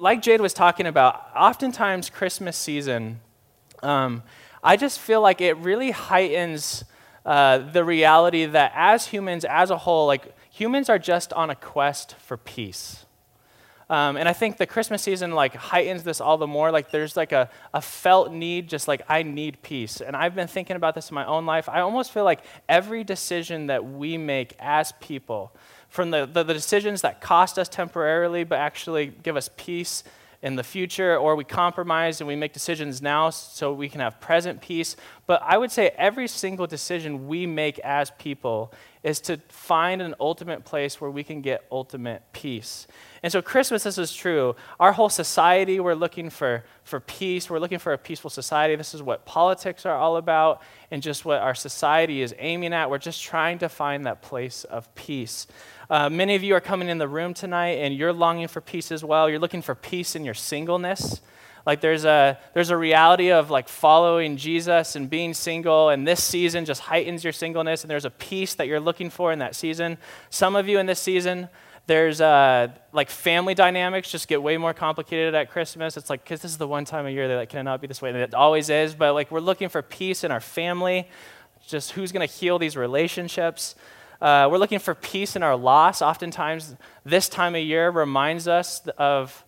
like Jade was talking about, oftentimes Christmas season, um, I just feel like it really heightens uh, the reality that as humans, as a whole, like humans are just on a quest for peace. Um, and I think the Christmas season like heightens this all the more. Like there's like a, a felt need, just like I need peace. And I've been thinking about this in my own life. I almost feel like every decision that we make as people, from the, the, the decisions that cost us temporarily but actually give us peace in the future, or we compromise and we make decisions now so we can have present peace. But I would say every single decision we make as people is to find an ultimate place where we can get ultimate peace. And so, Christmas, this is true. Our whole society, we're looking for, for peace. We're looking for a peaceful society. This is what politics are all about and just what our society is aiming at. We're just trying to find that place of peace. Uh, many of you are coming in the room tonight and you're longing for peace as well. You're looking for peace in your singleness. Like there's a, there's a reality of like following Jesus and being single, and this season just heightens your singleness, and there's a peace that you're looking for in that season. Some of you in this season, there's uh, like family dynamics just get way more complicated at Christmas. It's like, because this is the one time of year that cannot be this way. And it always is, but like we're looking for peace in our family, just who's going to heal these relationships. Uh, we're looking for peace in our loss. Oftentimes, this time of year reminds us of,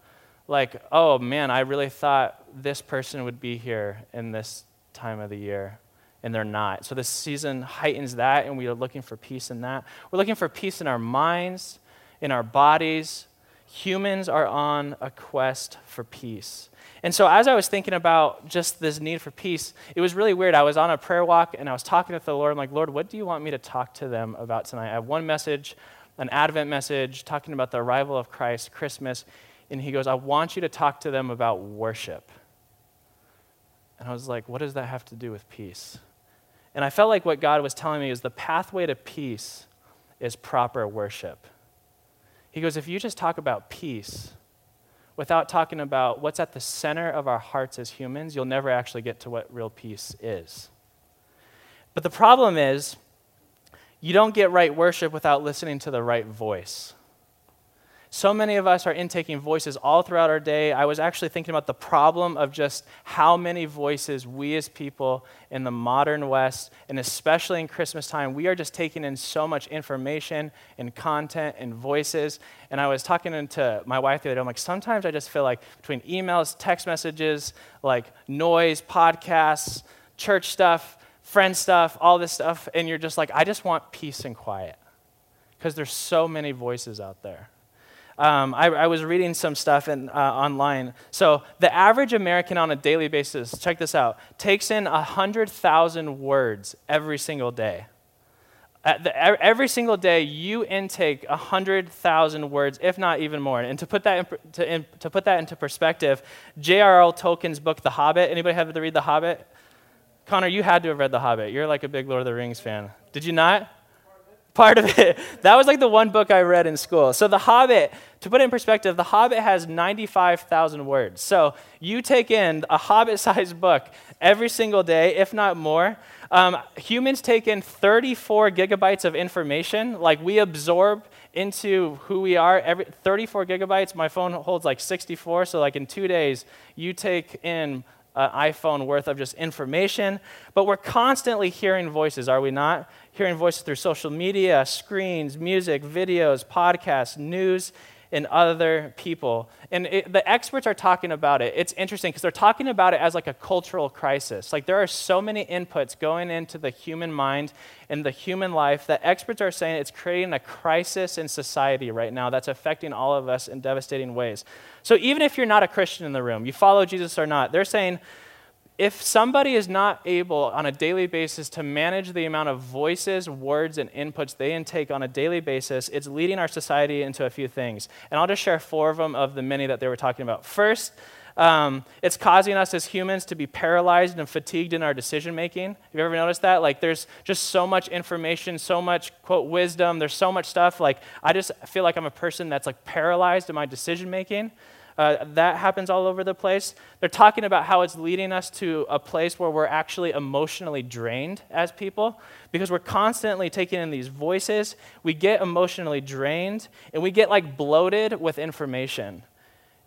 like, oh man, I really thought this person would be here in this time of the year, and they're not. So this season heightens that, and we are looking for peace in that. We're looking for peace in our minds, in our bodies. Humans are on a quest for peace. And so, as I was thinking about just this need for peace, it was really weird. I was on a prayer walk and I was talking to the Lord. I'm like, Lord, what do you want me to talk to them about tonight? I have one message, an Advent message, talking about the arrival of Christ, Christmas. And He goes, I want you to talk to them about worship. And I was like, what does that have to do with peace? And I felt like what God was telling me is the pathway to peace is proper worship. He goes, if you just talk about peace, without talking about what's at the center of our hearts as humans, you'll never actually get to what real peace is. But the problem is, you don't get right worship without listening to the right voice. So many of us are intaking voices all throughout our day. I was actually thinking about the problem of just how many voices we as people in the modern West, and especially in Christmas time, we are just taking in so much information and content and voices. And I was talking to my wife the other day, I'm like, sometimes I just feel like between emails, text messages, like noise, podcasts, church stuff, friend stuff, all this stuff, and you're just like, I just want peace and quiet. Because there's so many voices out there. Um, I, I, was reading some stuff in, uh, online. So, the average American on a daily basis, check this out, takes in 100,000 words every single day. The, every single day, you intake 100,000 words, if not even more. And to put that, in, to, in, to put that into perspective, J.R.R. Tolkien's book, The Hobbit, anybody have to read The Hobbit? Connor, you had to have read The Hobbit. You're like a big Lord of the Rings fan. Did you not? Part of it. That was like the one book I read in school. So, The Hobbit, to put it in perspective, The Hobbit has 95,000 words. So, you take in a Hobbit sized book every single day, if not more. Um, humans take in 34 gigabytes of information. Like, we absorb into who we are every 34 gigabytes. My phone holds like 64. So, like, in two days, you take in an iPhone worth of just information. But we're constantly hearing voices, are we not? Hearing voices through social media, screens, music, videos, podcasts, news, and other people. And it, the experts are talking about it. It's interesting because they're talking about it as like a cultural crisis. Like there are so many inputs going into the human mind and the human life that experts are saying it's creating a crisis in society right now that's affecting all of us in devastating ways. So even if you're not a Christian in the room, you follow Jesus or not, they're saying if somebody is not able on a daily basis to manage the amount of voices, words, and inputs they intake on a daily basis, it's leading our society into a few things. And I'll just share four of them of the many that they were talking about. First, um, it's causing us as humans to be paralyzed and fatigued in our decision making. Have you ever noticed that? Like, there's just so much information, so much, quote, wisdom, there's so much stuff. Like, I just feel like I'm a person that's like paralyzed in my decision making. Uh, that happens all over the place. They're talking about how it's leading us to a place where we're actually emotionally drained as people because we're constantly taking in these voices. We get emotionally drained and we get like bloated with information.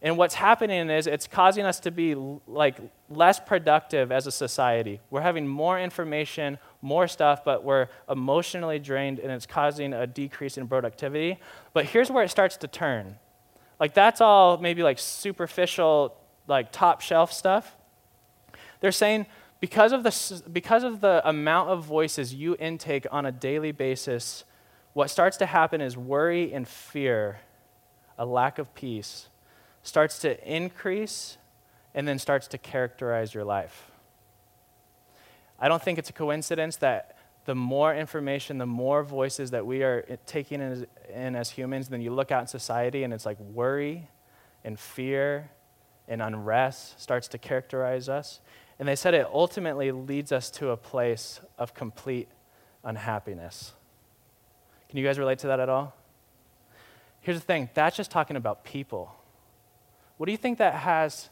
And what's happening is it's causing us to be like less productive as a society. We're having more information, more stuff, but we're emotionally drained and it's causing a decrease in productivity. But here's where it starts to turn. Like that's all maybe like superficial, like top shelf stuff. They're saying because of the, because of the amount of voices you intake on a daily basis, what starts to happen is worry and fear, a lack of peace starts to increase and then starts to characterize your life. I don't think it's a coincidence that the more information, the more voices that we are taking in as, in as humans, then you look out in society and it's like worry and fear and unrest starts to characterize us. And they said it ultimately leads us to a place of complete unhappiness. Can you guys relate to that at all? Here's the thing that's just talking about people. What do you think that has?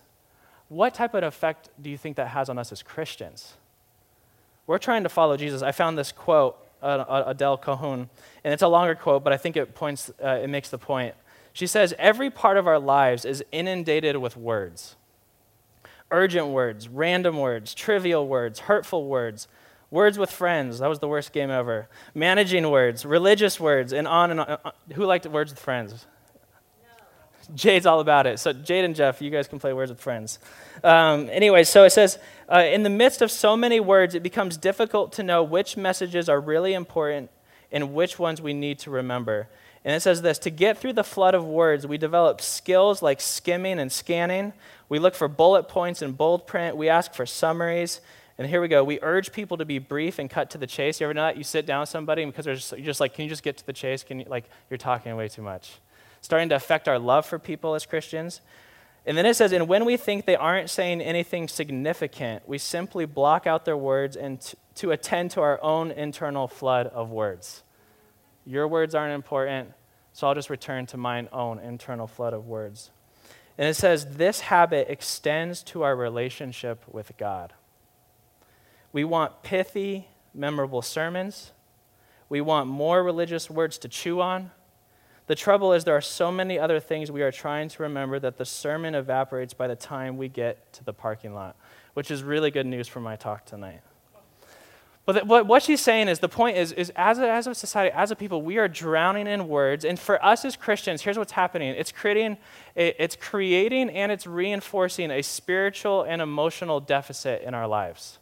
What type of effect do you think that has on us as Christians? We're trying to follow Jesus. I found this quote, uh, Adele Calhoun, and it's a longer quote, but I think it points, uh, it makes the point. She says, Every part of our lives is inundated with words urgent words, random words, trivial words, hurtful words, words with friends. That was the worst game ever. Managing words, religious words, and on and on. Who liked words with friends? Jade's all about it. So, Jade and Jeff, you guys can play words with friends. Um, anyway, so it says, uh, in the midst of so many words, it becomes difficult to know which messages are really important and which ones we need to remember. And it says this To get through the flood of words, we develop skills like skimming and scanning. We look for bullet points and bold print. We ask for summaries. And here we go. We urge people to be brief and cut to the chase. You ever know that? You sit down with somebody because they're just, you're just like, can you just get to the chase? Can you, like, you're talking way too much starting to affect our love for people as Christians. And then it says, and when we think they aren't saying anything significant, we simply block out their words and t- to attend to our own internal flood of words. Your words aren't important, so I'll just return to mine own internal flood of words. And it says, this habit extends to our relationship with God. We want pithy, memorable sermons. We want more religious words to chew on. The trouble is, there are so many other things we are trying to remember that the sermon evaporates by the time we get to the parking lot, which is really good news for my talk tonight. But what she's saying is the point is, is as, a, as a society, as a people, we are drowning in words. And for us as Christians, here's what's happening it's creating, it's creating and it's reinforcing a spiritual and emotional deficit in our lives.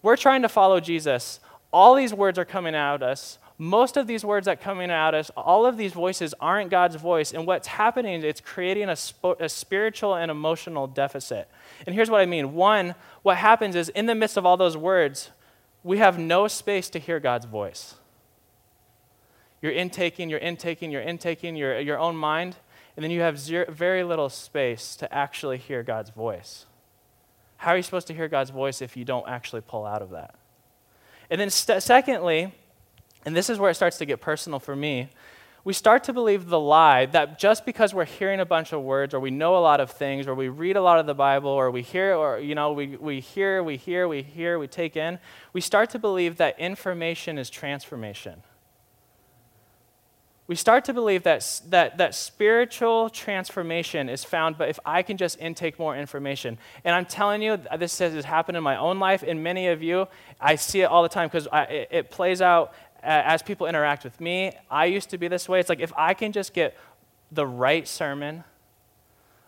We're trying to follow Jesus. All these words are coming out at us most of these words that coming out us, all of these voices aren't God's voice. And what's happening, is it's creating a, sp- a spiritual and emotional deficit. And here's what I mean. One, what happens is in the midst of all those words, we have no space to hear God's voice. You're intaking, you're intaking, you're intaking your, your own mind, and then you have zero, very little space to actually hear God's voice. How are you supposed to hear God's voice if you don't actually pull out of that? And then, st- secondly, and this is where it starts to get personal for me. We start to believe the lie that just because we're hearing a bunch of words or we know a lot of things or we read a lot of the Bible or we hear or you know we, we hear, we hear, we hear, we take in, we start to believe that information is transformation. We start to believe that, that, that spiritual transformation is found, but if I can just intake more information. And I'm telling you, this has happened in my own life, and many of you, I see it all the time because it, it plays out Uh, as people interact with me, I used to be this way. It's like if I can just get the right sermon,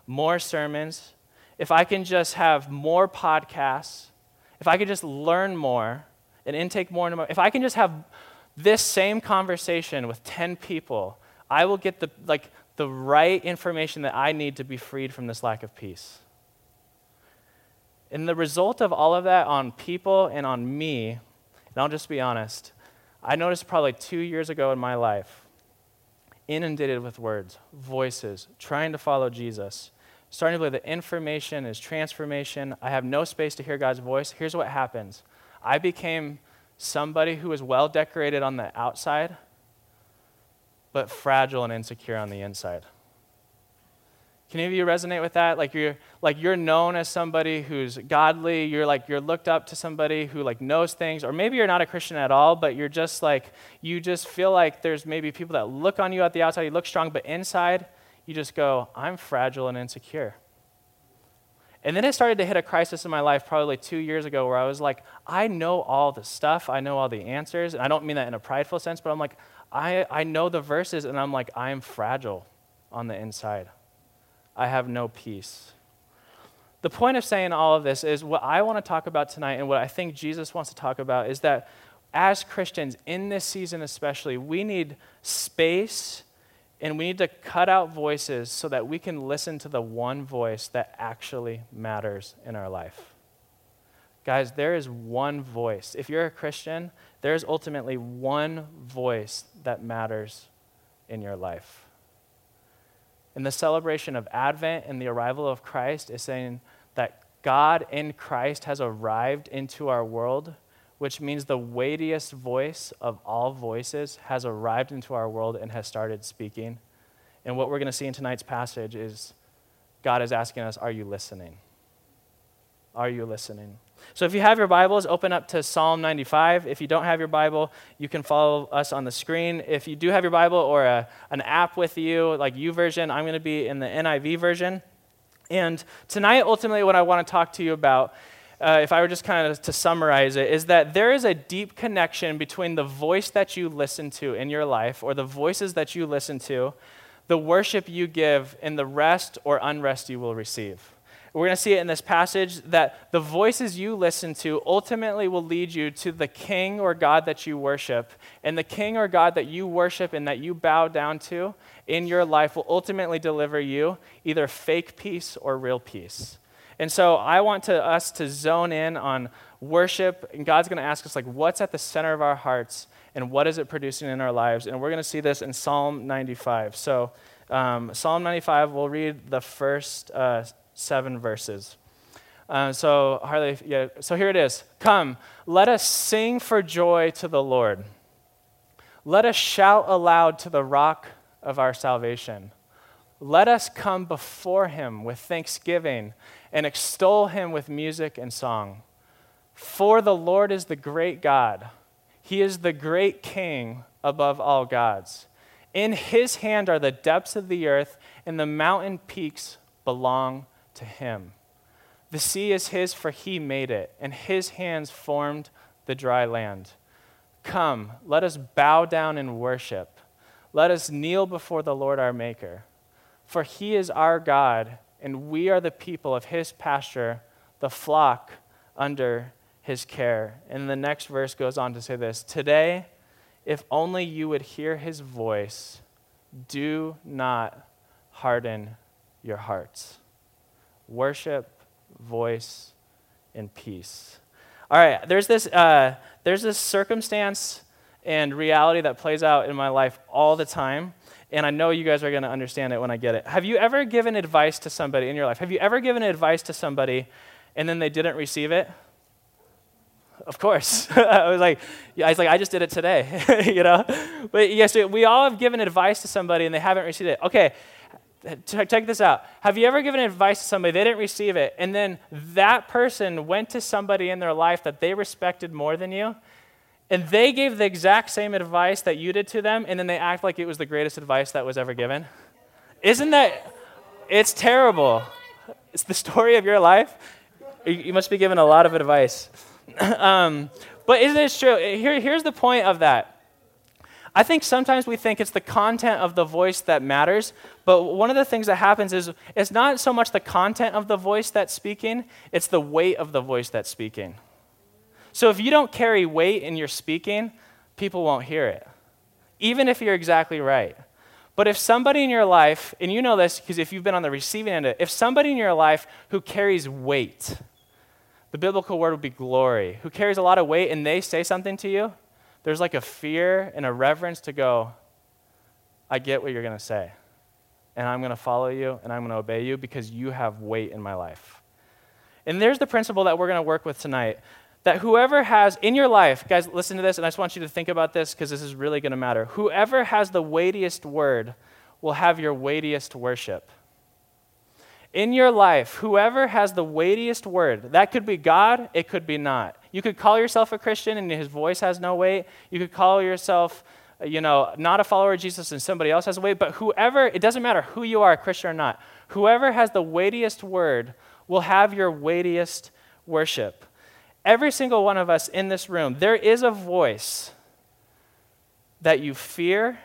more sermons, if I can just have more podcasts, if I could just learn more and intake more and more, if I can just have this same conversation with 10 people, I will get the, like, the right information that I need to be freed from this lack of peace. And the result of all of that on people and on me, and I'll just be honest, I noticed probably two years ago in my life, inundated with words, voices, trying to follow Jesus, starting to believe that information is transformation. I have no space to hear God's voice. Here's what happens I became somebody who was well decorated on the outside, but fragile and insecure on the inside. Can any of you resonate with that? Like you're like you're known as somebody who's godly, you're like you're looked up to somebody who like knows things, or maybe you're not a Christian at all, but you're just like you just feel like there's maybe people that look on you at the outside, you look strong, but inside you just go, I'm fragile and insecure. And then it started to hit a crisis in my life probably two years ago where I was like, I know all the stuff, I know all the answers. And I don't mean that in a prideful sense, but I'm like, I, I know the verses, and I'm like, I'm fragile on the inside. I have no peace. The point of saying all of this is what I want to talk about tonight, and what I think Jesus wants to talk about is that as Christians, in this season especially, we need space and we need to cut out voices so that we can listen to the one voice that actually matters in our life. Guys, there is one voice. If you're a Christian, there is ultimately one voice that matters in your life. And the celebration of Advent and the arrival of Christ is saying that God in Christ has arrived into our world which means the weightiest voice of all voices has arrived into our world and has started speaking. And what we're going to see in tonight's passage is God is asking us, Are you listening? Are you listening? So if you have your Bibles, open up to Psalm 95. If you don't have your Bible, you can follow us on the screen. If you do have your Bible or a, an app with you, like U YouVersion, I'm going to be in the NIV version. And tonight, ultimately, what I want to talk to you about uh, if I were just kind of to summarize it, is that there is a deep connection between the voice that you listen to in your life, or the voices that you listen to, the worship you give, and the rest or unrest you will receive. We're going to see it in this passage that the voices you listen to ultimately will lead you to the king or God that you worship. And the king or God that you worship and that you bow down to in your life will ultimately deliver you either fake peace or real peace. And so I want to, us to zone in on worship, and God's going to ask us, like, what's at the center of our hearts, and what is it producing in our lives? And we're going to see this in Psalm 95. So, um, Psalm 95, we'll read the first uh, seven verses. Uh, so, Harley, yeah, so here it is. Come, let us sing for joy to the Lord. Let us shout aloud to the rock of our salvation. Let us come before him with thanksgiving and extol him with music and song. For the Lord is the great God, he is the great King above all gods. In his hand are the depths of the earth, and the mountain peaks belong to him. The sea is his, for he made it, and his hands formed the dry land. Come, let us bow down and worship. Let us kneel before the Lord our Maker. For he is our God, and we are the people of his pasture, the flock under his care. And the next verse goes on to say this Today, if only you would hear his voice, do not harden your hearts. Worship, voice, and peace. All right, there's this, uh, there's this circumstance and reality that plays out in my life all the time and I know you guys are going to understand it when I get it. Have you ever given advice to somebody in your life? Have you ever given advice to somebody and then they didn't receive it? Of course. I was like, I was like, I just did it today, you know? But yes, we all have given advice to somebody and they haven't received it. Okay, check this out. Have you ever given advice to somebody, they didn't receive it, and then that person went to somebody in their life that they respected more than you, and they gave the exact same advice that you did to them, and then they act like it was the greatest advice that was ever given. Isn't that? It's terrible. It's the story of your life. You must be given a lot of advice. um, but isn't it true? Here, here's the point of that. I think sometimes we think it's the content of the voice that matters, but one of the things that happens is it's not so much the content of the voice that's speaking, it's the weight of the voice that's speaking. So if you don't carry weight in your speaking, people won't hear it, even if you're exactly right. But if somebody in your life, and you know this because if you've been on the receiving end of it, if somebody in your life who carries weight, the biblical word would be glory, who carries a lot of weight and they say something to you, there's like a fear and a reverence to go, I get what you're going to say. And I'm going to follow you and I'm going to obey you because you have weight in my life. And there's the principle that we're going to work with tonight that whoever has in your life, guys, listen to this, and I just want you to think about this because this is really going to matter. Whoever has the weightiest word will have your weightiest worship. In your life, whoever has the weightiest word, that could be God, it could be not. You could call yourself a Christian and his voice has no weight. You could call yourself you know, not a follower of Jesus and somebody else has a way, but whoever, it doesn't matter who you are, a Christian or not, whoever has the weightiest word will have your weightiest worship. Every single one of us in this room, there is a voice that you fear,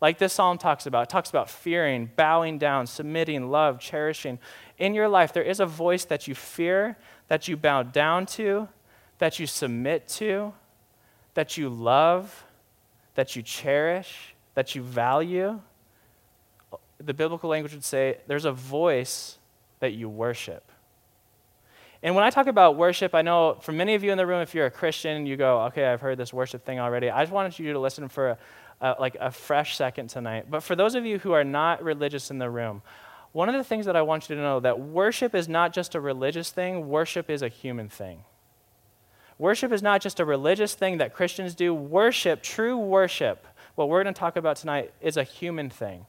like this psalm talks about. It talks about fearing, bowing down, submitting, love, cherishing. In your life, there is a voice that you fear, that you bow down to, that you submit to, that you love, that you cherish, that you value. The biblical language would say there's a voice that you worship. And when I talk about worship, I know for many of you in the room, if you're a Christian, you go, okay, I've heard this worship thing already. I just wanted you to listen for a, a, like a fresh second tonight. But for those of you who are not religious in the room, one of the things that I want you to know that worship is not just a religious thing, worship is a human thing. Worship is not just a religious thing that Christians do. Worship, true worship, what we're going to talk about tonight, is a human thing.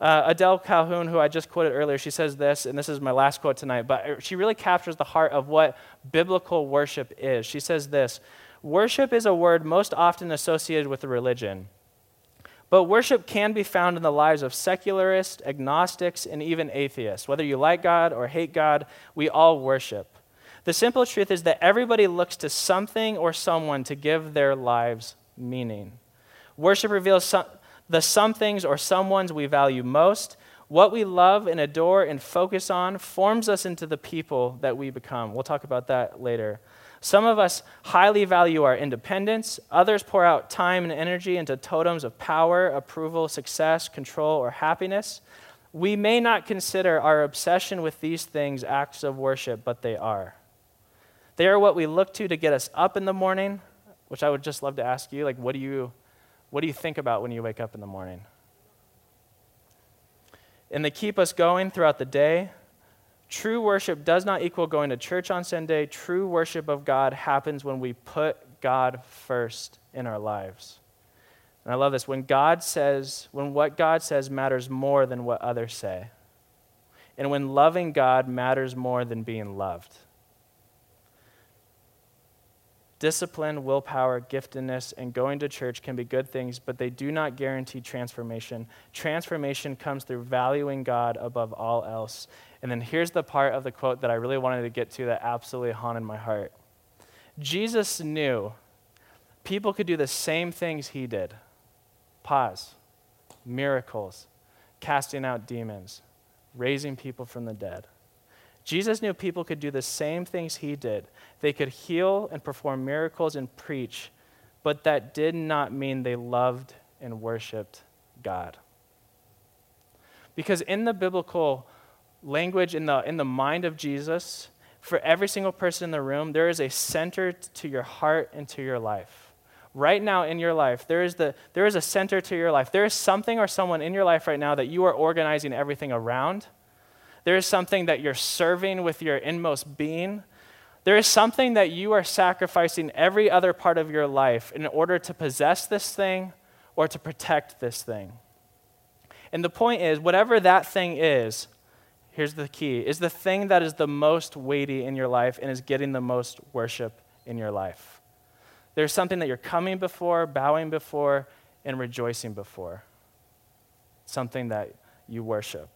Uh, Adele Calhoun, who I just quoted earlier, she says this, and this is my last quote tonight, but she really captures the heart of what biblical worship is. She says this Worship is a word most often associated with religion. But worship can be found in the lives of secularists, agnostics, and even atheists. Whether you like God or hate God, we all worship. The simple truth is that everybody looks to something or someone to give their lives meaning. Worship reveals some, the somethings or someones we value most. What we love and adore and focus on forms us into the people that we become. We'll talk about that later. Some of us highly value our independence. Others pour out time and energy into totems of power, approval, success, control, or happiness. We may not consider our obsession with these things acts of worship, but they are. They are what we look to to get us up in the morning, which I would just love to ask you like what do you what do you think about when you wake up in the morning? And they keep us going throughout the day. True worship does not equal going to church on Sunday. True worship of God happens when we put God first in our lives. And I love this. When God says, when what God says matters more than what others say, and when loving God matters more than being loved. Discipline, willpower, giftedness, and going to church can be good things, but they do not guarantee transformation. Transformation comes through valuing God above all else. And then here's the part of the quote that I really wanted to get to that absolutely haunted my heart. Jesus knew people could do the same things he did pause, miracles, casting out demons, raising people from the dead. Jesus knew people could do the same things he did. They could heal and perform miracles and preach, but that did not mean they loved and worshiped God. Because in the biblical language, in the, in the mind of Jesus, for every single person in the room, there is a center to your heart and to your life. Right now in your life, there is, the, there is a center to your life. There is something or someone in your life right now that you are organizing everything around there is something that you're serving with your inmost being. There is something that you are sacrificing every other part of your life in order to possess this thing or to protect this thing. And the point is, whatever that thing is, here's the key, is the thing that is the most weighty in your life and is getting the most worship in your life. There's something that you're coming before, bowing before, and rejoicing before. Something that you worship.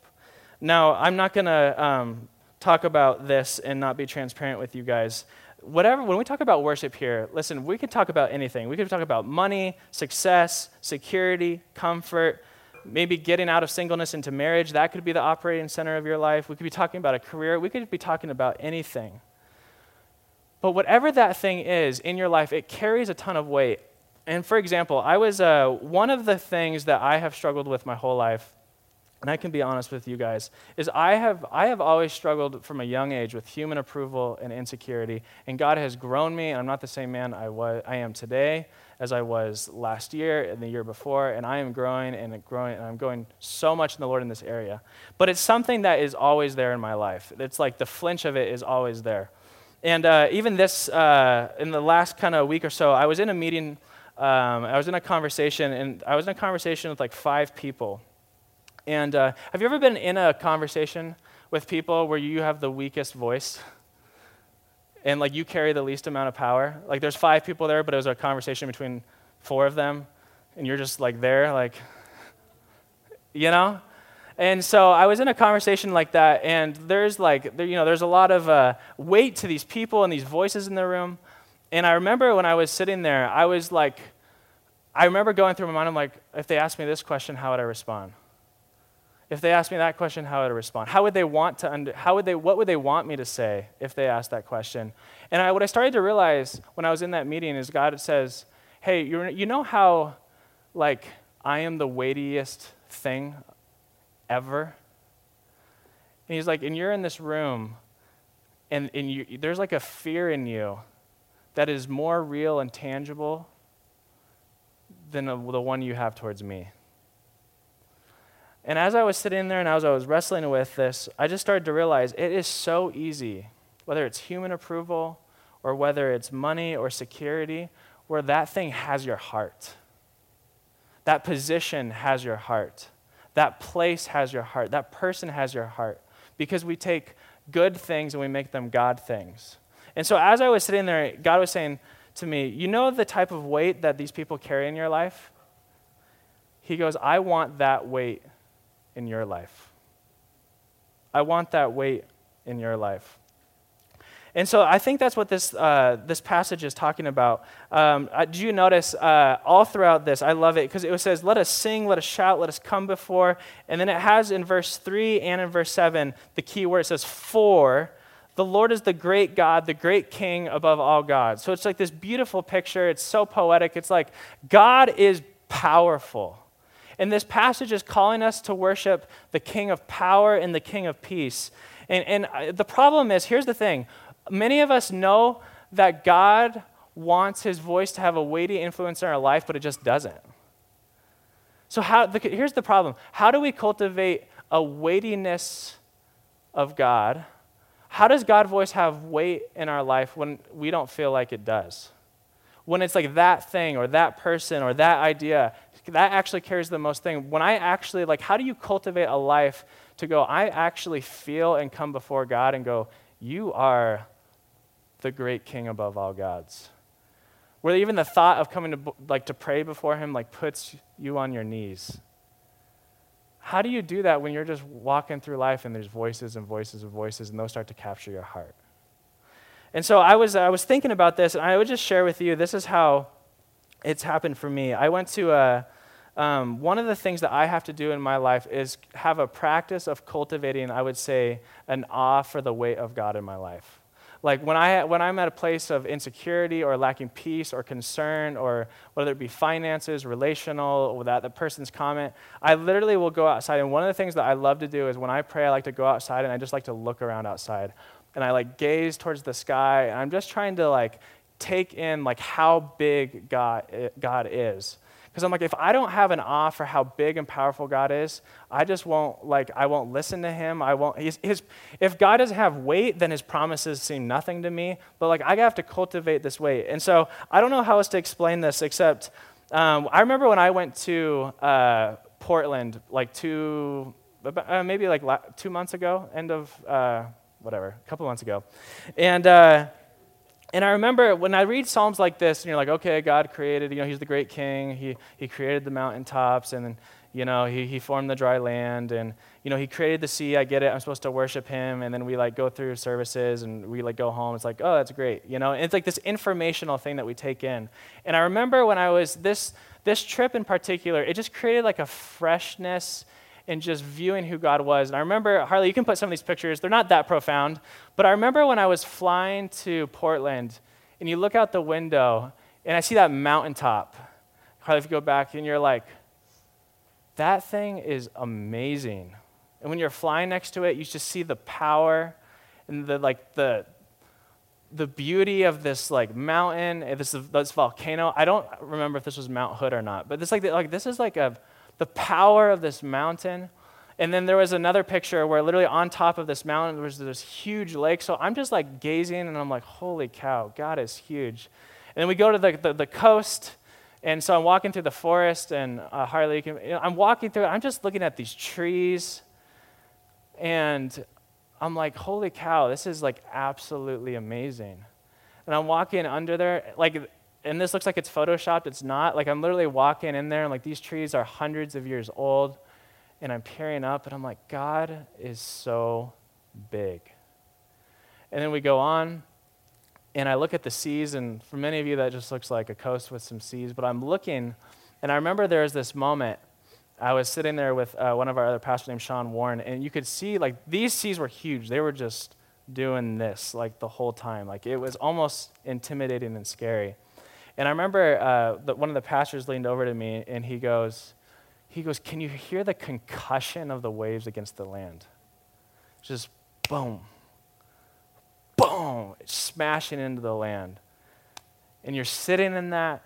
Now, I'm not going to um, talk about this and not be transparent with you guys. Whatever, when we talk about worship here, listen, we can talk about anything. We could talk about money, success, security, comfort, maybe getting out of singleness into marriage. That could be the operating center of your life. We could be talking about a career. We could be talking about anything. But whatever that thing is in your life, it carries a ton of weight. And for example, I was uh, one of the things that I have struggled with my whole life and I can be honest with you guys, is I have, I have always struggled from a young age with human approval and insecurity. And God has grown me, and I'm not the same man I, was, I am today as I was last year and the year before. And I am growing and growing, and I'm going so much in the Lord in this area. But it's something that is always there in my life. It's like the flinch of it is always there. And uh, even this, uh, in the last kind of week or so, I was in a meeting, um, I was in a conversation, and I was in a conversation with like five people. And uh, have you ever been in a conversation with people where you have the weakest voice? And like you carry the least amount of power? Like there's five people there, but it was a conversation between four of them. and you're just like there, like, you know? And so I was in a conversation like that, and there's like, there, you know, there's a lot of uh, weight to these people and these voices in the room. And I remember when I was sitting there, I was like, I remember going through my mind, I'm like, if they asked me this question, how would I respond? If they asked me that question, how would I respond? How would they want to, under, how would they, what would they want me to say if they asked that question? And I, what I started to realize when I was in that meeting is God says, hey, you know how, like, I am the weightiest thing ever? And he's like, and you're in this room, and, and you, there's like a fear in you that is more real and tangible than the one you have towards me. And as I was sitting there and as I was wrestling with this, I just started to realize it is so easy, whether it's human approval or whether it's money or security, where that thing has your heart. That position has your heart. That place has your heart. That person has your heart. Because we take good things and we make them God things. And so as I was sitting there, God was saying to me, You know the type of weight that these people carry in your life? He goes, I want that weight in your life. I want that weight in your life. And so I think that's what this, uh, this passage is talking about. Um, uh, do you notice uh, all throughout this? I love it because it says, Let us sing, let us shout, let us come before. And then it has in verse 3 and in verse 7 the key word it says, For the Lord is the great God, the great King above all gods. So it's like this beautiful picture. It's so poetic. It's like God is powerful. And this passage is calling us to worship the King of power and the King of peace. And, and uh, the problem is here's the thing many of us know that God wants his voice to have a weighty influence in our life, but it just doesn't. So, how, the, here's the problem how do we cultivate a weightiness of God? How does God's voice have weight in our life when we don't feel like it does? When it's like that thing or that person or that idea, that actually carries the most thing. When I actually, like, how do you cultivate a life to go, I actually feel and come before God and go, You are the great king above all gods. Where even the thought of coming to like to pray before him like puts you on your knees. How do you do that when you're just walking through life and there's voices and voices and voices and those start to capture your heart? And so I was, I was thinking about this, and I would just share with you this is how it's happened for me. I went to a, um, one of the things that I have to do in my life is have a practice of cultivating, I would say, an awe for the weight of God in my life. Like when, I, when I'm at a place of insecurity or lacking peace or concern, or whether it be finances, relational, or that the person's comment, I literally will go outside. And one of the things that I love to do is when I pray, I like to go outside and I just like to look around outside. And I like gaze towards the sky. And I'm just trying to like take in like how big God, God is. Because I'm like, if I don't have an awe for how big and powerful God is, I just won't, like, I won't listen to him. I won't, his, his, if God doesn't have weight, then his promises seem nothing to me. But, like, I have to cultivate this weight. And so I don't know how else to explain this except um, I remember when I went to uh, Portland, like two, uh, maybe like la- two months ago, end of, uh, whatever, a couple months ago. And, uh, and I remember when I read Psalms like this, and you're like, okay, God created, you know, He's the great King. He, he created the mountaintops, and, you know, he, he formed the dry land, and, you know, He created the sea. I get it. I'm supposed to worship Him. And then we, like, go through services, and we, like, go home. It's like, oh, that's great. You know, and it's like this informational thing that we take in. And I remember when I was, this, this trip in particular, it just created, like, a freshness in just viewing who God was. And I remember, Harley, you can put some of these pictures. They're not that profound. But I remember when I was flying to Portland, and you look out the window, and I see that mountaintop. Harley, if you go back, and you're like, that thing is amazing. And when you're flying next to it, you just see the power and the like the the beauty of this like mountain, this this volcano. I don't remember if this was Mount Hood or not, but this like like this is like a the power of this mountain. And then there was another picture where literally on top of this mountain there was this huge lake. So I'm just like gazing and I'm like, holy cow, God is huge. And then we go to the, the, the coast. And so I'm walking through the forest and uh, Harley, can, you know, I'm walking through, I'm just looking at these trees. And I'm like, holy cow, this is like absolutely amazing. And I'm walking under there, like and this looks like it's photoshopped. It's not. Like I'm literally walking in there, and like these trees are hundreds of years old, and I'm peering up, and I'm like, God is so big. And then we go on, and I look at the seas, and for many of you, that just looks like a coast with some seas. But I'm looking, and I remember there was this moment. I was sitting there with uh, one of our other pastors named Sean Warren, and you could see like these seas were huge. They were just doing this like the whole time. Like it was almost intimidating and scary. And I remember uh, the, one of the pastors leaned over to me and he goes, he goes, Can you hear the concussion of the waves against the land? Just boom, boom, smashing into the land. And you're sitting in that.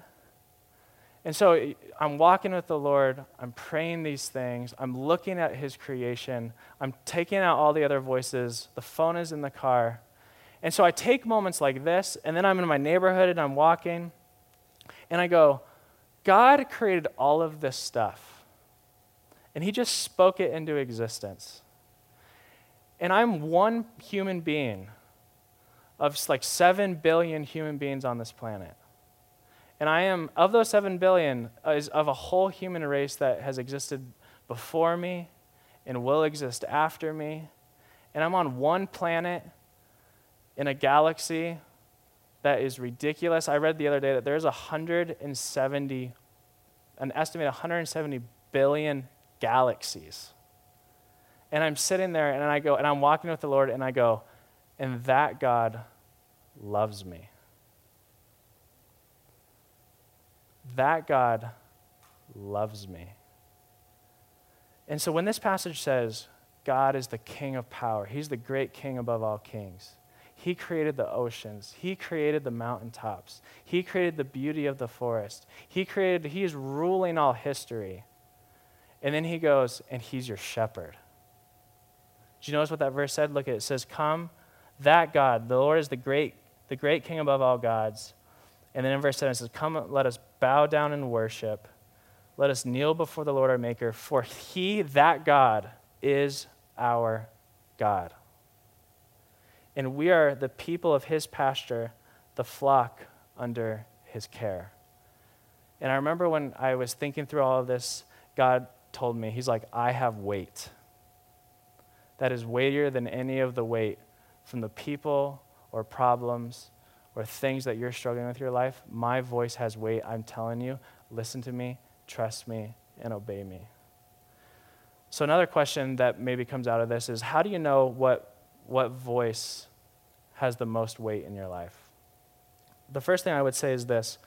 And so I'm walking with the Lord. I'm praying these things. I'm looking at His creation. I'm taking out all the other voices. The phone is in the car. And so I take moments like this, and then I'm in my neighborhood and I'm walking, and I go, God created all of this stuff, and He just spoke it into existence. And I'm one human being of like 7 billion human beings on this planet. And I am, of those 7 billion, uh, is of a whole human race that has existed before me and will exist after me. And I'm on one planet in a galaxy that is ridiculous. I read the other day that there's 170, an estimated 170 billion galaxies. And I'm sitting there and I go, and I'm walking with the Lord and I go, and that God loves me. That God loves me. And so when this passage says God is the king of power, he's the great king above all kings. He created the oceans. He created the mountaintops. He created the beauty of the forest. He created, he is ruling all history. And then he goes, and he's your shepherd. Do you notice what that verse said? Look at it. It says, Come, that God, the Lord is the great, the great king above all gods. And then in verse 7 it says, Come, let us bow down and worship. Let us kneel before the Lord our Maker, for he, that God, is our God and we are the people of his pasture, the flock under his care. And I remember when I was thinking through all of this, God told me, He's like, I have weight. That is weightier than any of the weight from the people or problems or things that you're struggling with your life. My voice has weight. I'm telling you, listen to me, trust me, and obey me. So, another question that maybe comes out of this is how do you know what, what voice has the most weight in your life? The first thing I would say is this,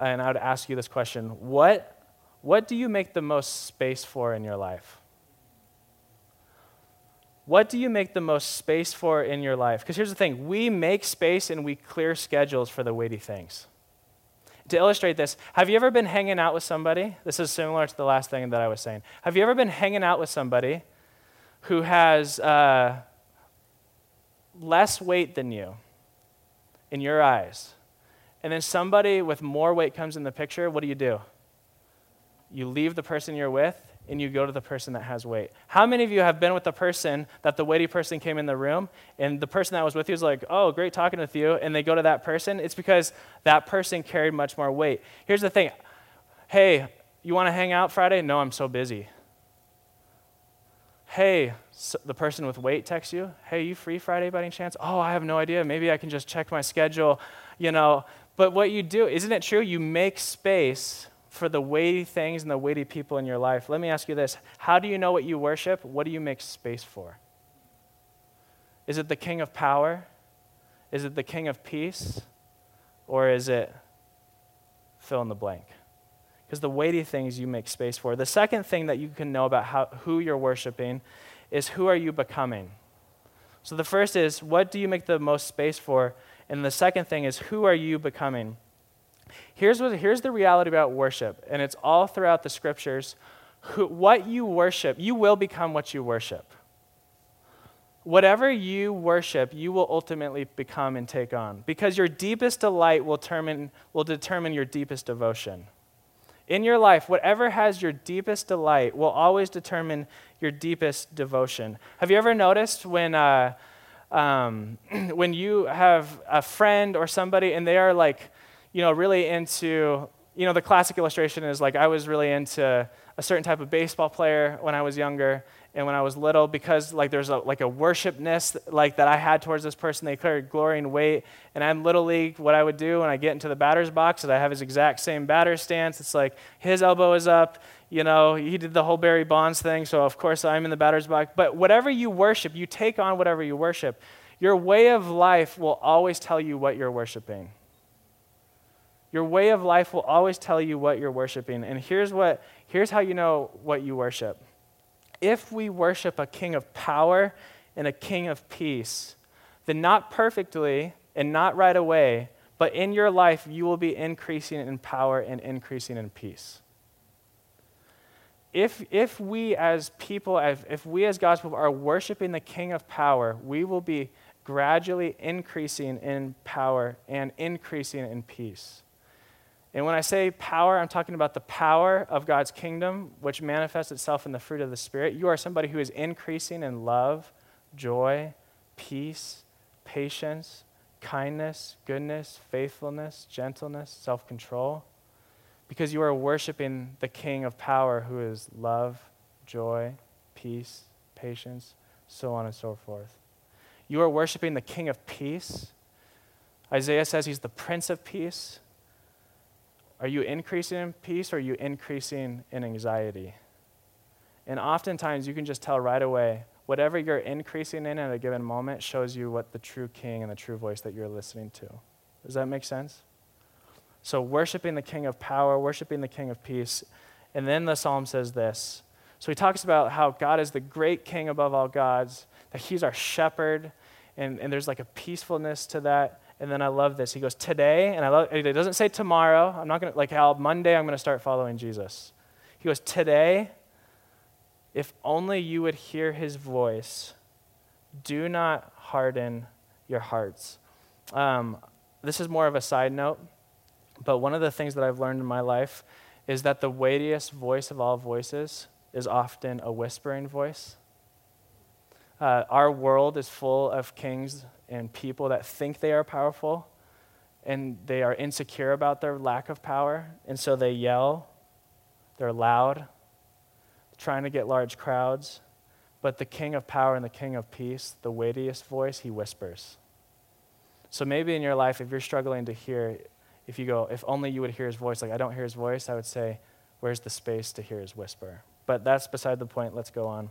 and I would ask you this question What, what do you make the most space for in your life? What do you make the most space for in your life? Because here's the thing we make space and we clear schedules for the weighty things. To illustrate this, have you ever been hanging out with somebody? This is similar to the last thing that I was saying. Have you ever been hanging out with somebody who has uh, less weight than you in your eyes, and then somebody with more weight comes in the picture, what do you do? You leave the person you're with and you go to the person that has weight. How many of you have been with the person that the weighty person came in the room and the person that was with you is like, oh, great talking with you, and they go to that person? It's because that person carried much more weight. Here's the thing hey, you want to hang out Friday? No, I'm so busy. Hey, so the person with weight texts you, hey, you free Friday by any chance? Oh, I have no idea. Maybe I can just check my schedule, you know. But what you do, isn't it true? You make space for the weighty things and the weighty people in your life. Let me ask you this How do you know what you worship? What do you make space for? Is it the king of power? Is it the king of peace? Or is it fill in the blank? Because the weighty things you make space for. The second thing that you can know about how, who you're worshiping is who are you becoming? So the first is what do you make the most space for? And the second thing is who are you becoming? Here's, what, here's the reality about worship, and it's all throughout the scriptures. Who, what you worship, you will become what you worship. Whatever you worship, you will ultimately become and take on, because your deepest delight will determine, will determine your deepest devotion. In your life, whatever has your deepest delight will always determine your deepest devotion. Have you ever noticed when, uh, um, when you have a friend or somebody and they are like, you know, really into, you know, the classic illustration is like I was really into a certain type of baseball player when I was younger and when I was little because like there's a, like a worshipness like that I had towards this person. They carried glory and weight. And I'm little league. What I would do when I get into the batter's box is I have his exact same batter stance. It's like his elbow is up. You know, he did the whole Barry Bonds thing, so of course I'm in the batter's box. But whatever you worship, you take on whatever you worship. Your way of life will always tell you what you're worshiping. Your way of life will always tell you what you're worshiping. And here's what here's how you know what you worship if we worship a king of power and a king of peace, then not perfectly and not right away, but in your life, you will be increasing in power and increasing in peace. If, if we as people, if, if we as God's people are worshiping the King of power, we will be gradually increasing in power and increasing in peace. And when I say power, I'm talking about the power of God's kingdom, which manifests itself in the fruit of the Spirit. You are somebody who is increasing in love, joy, peace, patience, kindness, goodness, faithfulness, gentleness, self control, because you are worshiping the King of power who is love, joy, peace, patience, so on and so forth. You are worshiping the King of peace. Isaiah says he's the Prince of Peace. Are you increasing in peace or are you increasing in anxiety? And oftentimes you can just tell right away whatever you're increasing in at a given moment shows you what the true king and the true voice that you're listening to. Does that make sense? So, worshiping the king of power, worshiping the king of peace. And then the psalm says this. So, he talks about how God is the great king above all gods, that he's our shepherd, and, and there's like a peacefulness to that. And then I love this. He goes, Today, and I love it doesn't say tomorrow. I'm not to, like how Monday I'm to start following Jesus. He goes, Today, if only you would hear his voice, do not harden your hearts. Um, this is more of a side note, but one of the things that I've learned in my life is that the weightiest voice of all voices is often a whispering voice. Uh, our world is full of kings and people that think they are powerful and they are insecure about their lack of power, and so they yell, they're loud, trying to get large crowds. But the king of power and the king of peace, the weightiest voice, he whispers. So maybe in your life, if you're struggling to hear, if you go, if only you would hear his voice, like I don't hear his voice, I would say, where's the space to hear his whisper? But that's beside the point. Let's go on.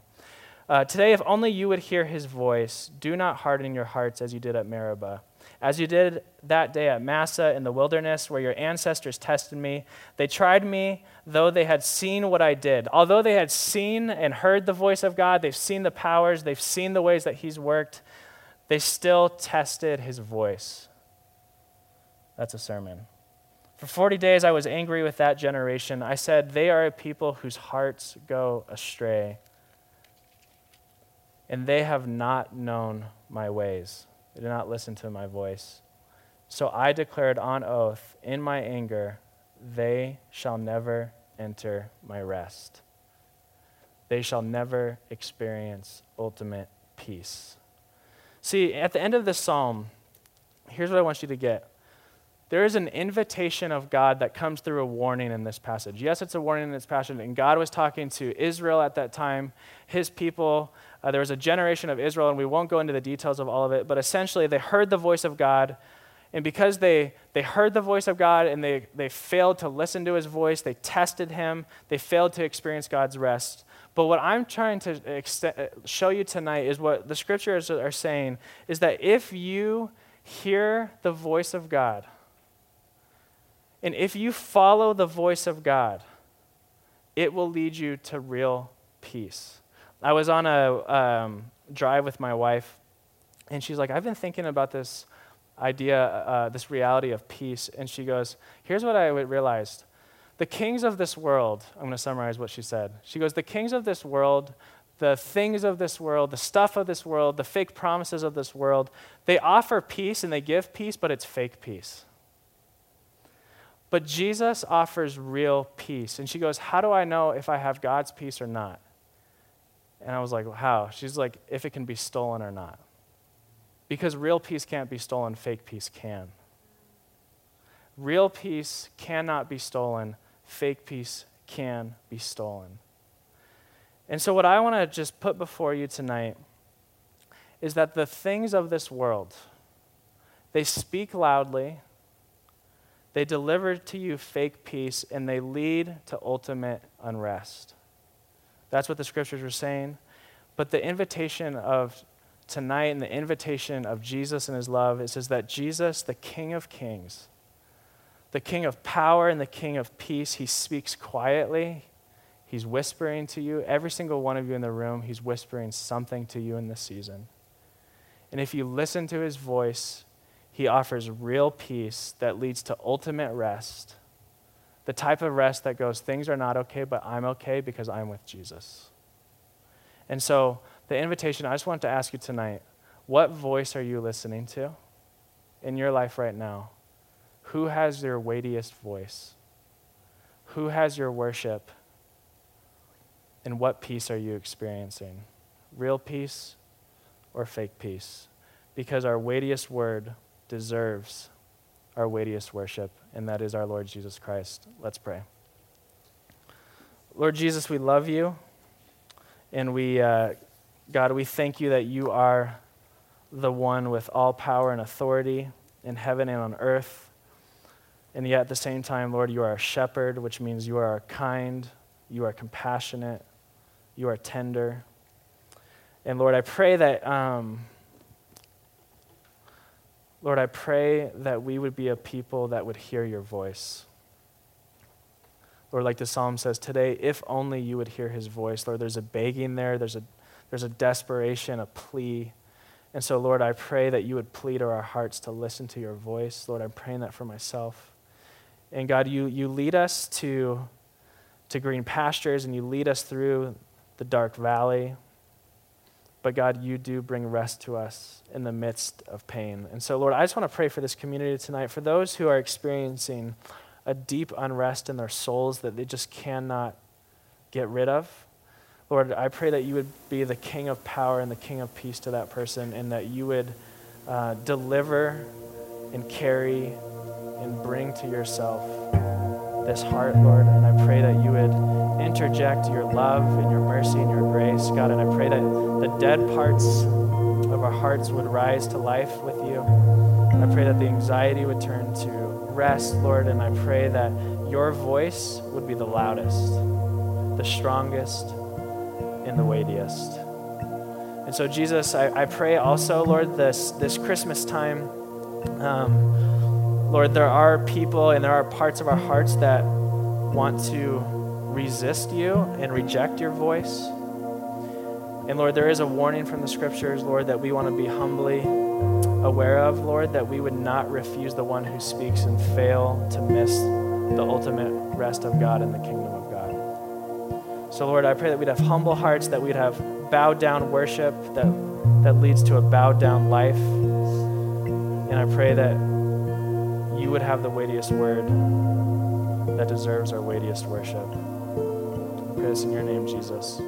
Uh, today, if only you would hear his voice, do not harden your hearts as you did at Meribah. As you did that day at Massah in the wilderness, where your ancestors tested me, they tried me, though they had seen what I did. Although they had seen and heard the voice of God, they've seen the powers, they've seen the ways that he's worked, they still tested his voice. That's a sermon. For 40 days I was angry with that generation. I said, They are a people whose hearts go astray and they have not known my ways. They did not listen to my voice. So I declared on oath in my anger, they shall never enter my rest. They shall never experience ultimate peace. See, at the end of this psalm, here's what I want you to get. There is an invitation of God that comes through a warning in this passage. Yes, it's a warning in this passage, and God was talking to Israel at that time, his people, uh, there was a generation of Israel, and we won't go into the details of all of it, but essentially they heard the voice of God. And because they, they heard the voice of God and they, they failed to listen to his voice, they tested him, they failed to experience God's rest. But what I'm trying to uh, show you tonight is what the scriptures are saying is that if you hear the voice of God, and if you follow the voice of God, it will lead you to real peace. I was on a um, drive with my wife, and she's like, I've been thinking about this idea, uh, this reality of peace. And she goes, Here's what I realized. The kings of this world, I'm going to summarize what she said. She goes, The kings of this world, the things of this world, the stuff of this world, the fake promises of this world, they offer peace and they give peace, but it's fake peace. But Jesus offers real peace. And she goes, How do I know if I have God's peace or not? And I was like, how? She's like, if it can be stolen or not. Because real peace can't be stolen, fake peace can. Real peace cannot be stolen, fake peace can be stolen. And so, what I want to just put before you tonight is that the things of this world, they speak loudly, they deliver to you fake peace, and they lead to ultimate unrest. That's what the scriptures were saying. But the invitation of tonight and the invitation of Jesus and his love is, is that Jesus, the King of Kings, the King of power and the King of peace, he speaks quietly. He's whispering to you. Every single one of you in the room, he's whispering something to you in this season. And if you listen to his voice, he offers real peace that leads to ultimate rest. The type of rest that goes, things are not okay, but I'm okay because I'm with Jesus. And so, the invitation, I just want to ask you tonight what voice are you listening to in your life right now? Who has your weightiest voice? Who has your worship? And what peace are you experiencing? Real peace or fake peace? Because our weightiest word deserves our weightiest worship, and that is our Lord Jesus Christ. Let's pray. Lord Jesus, we love you, and we, uh, God, we thank you that you are the one with all power and authority in heaven and on earth. And yet at the same time, Lord, you are a shepherd, which means you are kind, you are compassionate, you are tender. And Lord, I pray that, um, Lord, I pray that we would be a people that would hear your voice. Lord, like the psalm says today, if only you would hear his voice. Lord, there's a begging there, there's a, there's a desperation, a plea. And so, Lord, I pray that you would plead to our hearts to listen to your voice. Lord, I'm praying that for myself. And God, you, you lead us to, to green pastures and you lead us through the dark valley. But God, you do bring rest to us in the midst of pain. And so, Lord, I just want to pray for this community tonight, for those who are experiencing a deep unrest in their souls that they just cannot get rid of. Lord, I pray that you would be the King of power and the King of peace to that person, and that you would uh, deliver and carry and bring to yourself this heart, Lord. And I pray that you would interject your love and your mercy and your grace, God. And I pray that dead parts of our hearts would rise to life with you. I pray that the anxiety would turn to rest, Lord. And I pray that your voice would be the loudest, the strongest, and the weightiest. And so, Jesus, I, I pray also, Lord, this, this Christmas time. Um, Lord, there are people and there are parts of our hearts that want to resist you and reject your voice. And Lord, there is a warning from the scriptures, Lord, that we want to be humbly aware of, Lord, that we would not refuse the one who speaks and fail to miss the ultimate rest of God in the kingdom of God. So, Lord, I pray that we'd have humble hearts, that we'd have bowed down worship that, that leads to a bowed down life. And I pray that you would have the weightiest word that deserves our weightiest worship. I pray this in your name, Jesus.